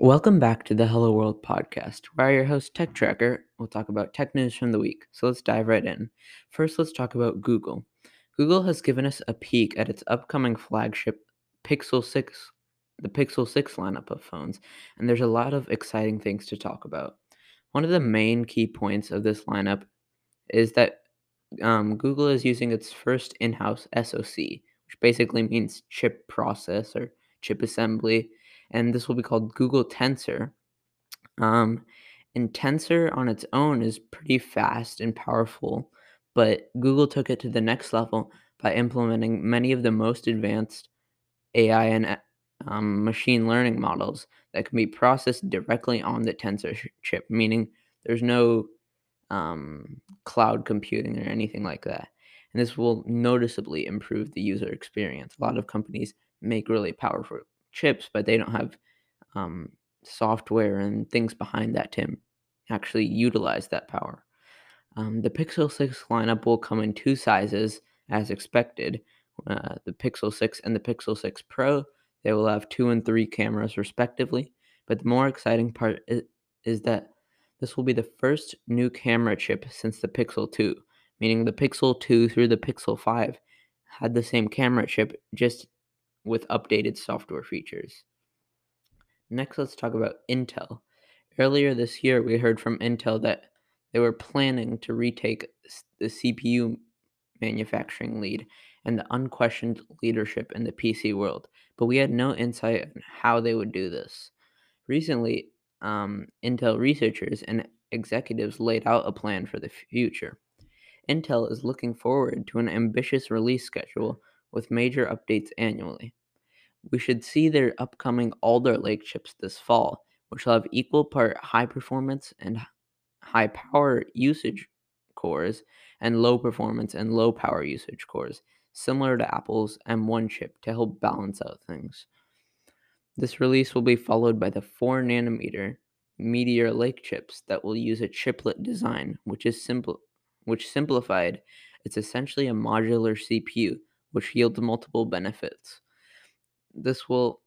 Welcome back to the Hello World podcast, where your host, Tech Tracker, will talk about tech news from the week. So let's dive right in. First, let's talk about Google. Google has given us a peek at its upcoming flagship Pixel 6, the Pixel 6 lineup of phones, and there's a lot of exciting things to talk about. One of the main key points of this lineup is that um, Google is using its first in house SoC, which basically means chip process or chip assembly and this will be called Google Tensor. Um, and Tensor on its own is pretty fast and powerful, but Google took it to the next level by implementing many of the most advanced AI and um, machine learning models that can be processed directly on the Tensor chip, meaning there's no um, cloud computing or anything like that. And this will noticeably improve the user experience. A lot of companies make really powerful chips, but they don't have um, software and things behind that to actually utilize that power. Um, the Pixel 6 lineup will come in two sizes as expected uh, the Pixel 6 and the Pixel 6 Pro. They will have two and three cameras respectively. But the more exciting part is, is that this will be the first new camera chip since the Pixel 2, meaning the Pixel 2 through the Pixel 5 had the same camera chip, just with updated software features. Next, let's talk about Intel. Earlier this year, we heard from Intel that they were planning to retake the CPU manufacturing lead and the unquestioned leadership in the PC world, but we had no insight on how they would do this. Recently, um, Intel researchers and executives laid out a plan for the future. Intel is looking forward to an ambitious release schedule with major updates annually. We should see their upcoming Alder Lake chips this fall, which will have equal part high performance and high power usage cores and low performance and low power usage cores, similar to Apple's M1 chip to help balance out things. This release will be followed by the 4 nanometer Meteor Lake chips that will use a chiplet design, which is simple which simplified it's essentially a modular CPU which yields multiple benefits. This will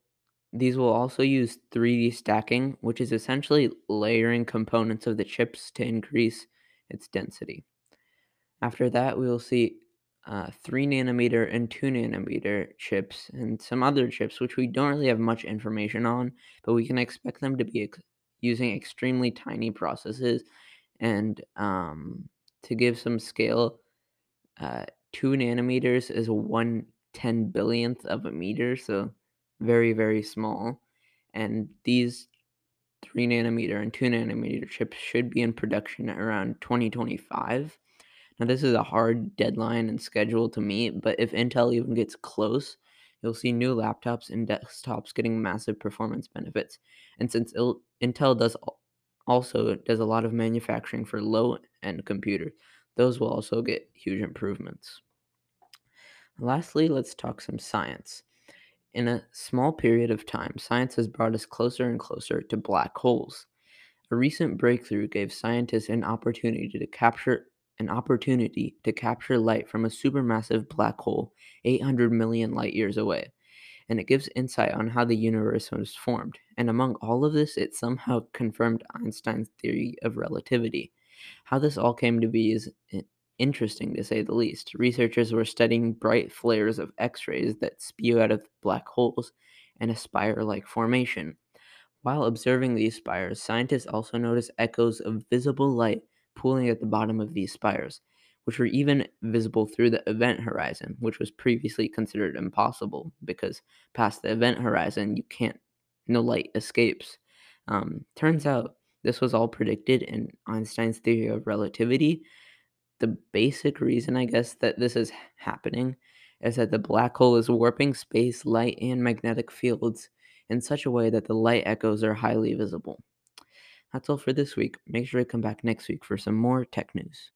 these will also use 3D stacking, which is essentially layering components of the chips to increase its density. After that, we will see uh, 3 nanometer and 2 nanometer chips and some other chips, which we don't really have much information on, but we can expect them to be ex- using extremely tiny processes. And um, to give some scale, uh, 2 nanometers is 1 10 billionth of a meter, so very, very small. And these 3 nanometer and 2 nanometer chips should be in production around 2025. Now, this is a hard deadline and schedule to meet, but if Intel even gets close, you'll see new laptops and desktops getting massive performance benefits. And since Il- Intel does also does a lot of manufacturing for low end computers, those will also get huge improvements. Lastly, let's talk some science. In a small period of time, science has brought us closer and closer to black holes. A recent breakthrough gave scientists an opportunity to capture an opportunity to capture light from a supermassive black hole 800 million light years away. And it gives insight on how the universe was formed. And among all of this, it somehow confirmed Einstein's theory of relativity. How this all came to be is eh, interesting to say the least. Researchers were studying bright flares of X rays that spew out of black holes in a spire like formation. While observing these spires, scientists also noticed echoes of visible light pooling at the bottom of these spires, which were even visible through the event horizon, which was previously considered impossible because past the event horizon, you can't, no light escapes. Um, turns out this was all predicted in Einstein's theory of relativity, the basic reason, I guess, that this is happening is that the black hole is warping space, light, and magnetic fields in such a way that the light echoes are highly visible. That's all for this week. Make sure to come back next week for some more tech news.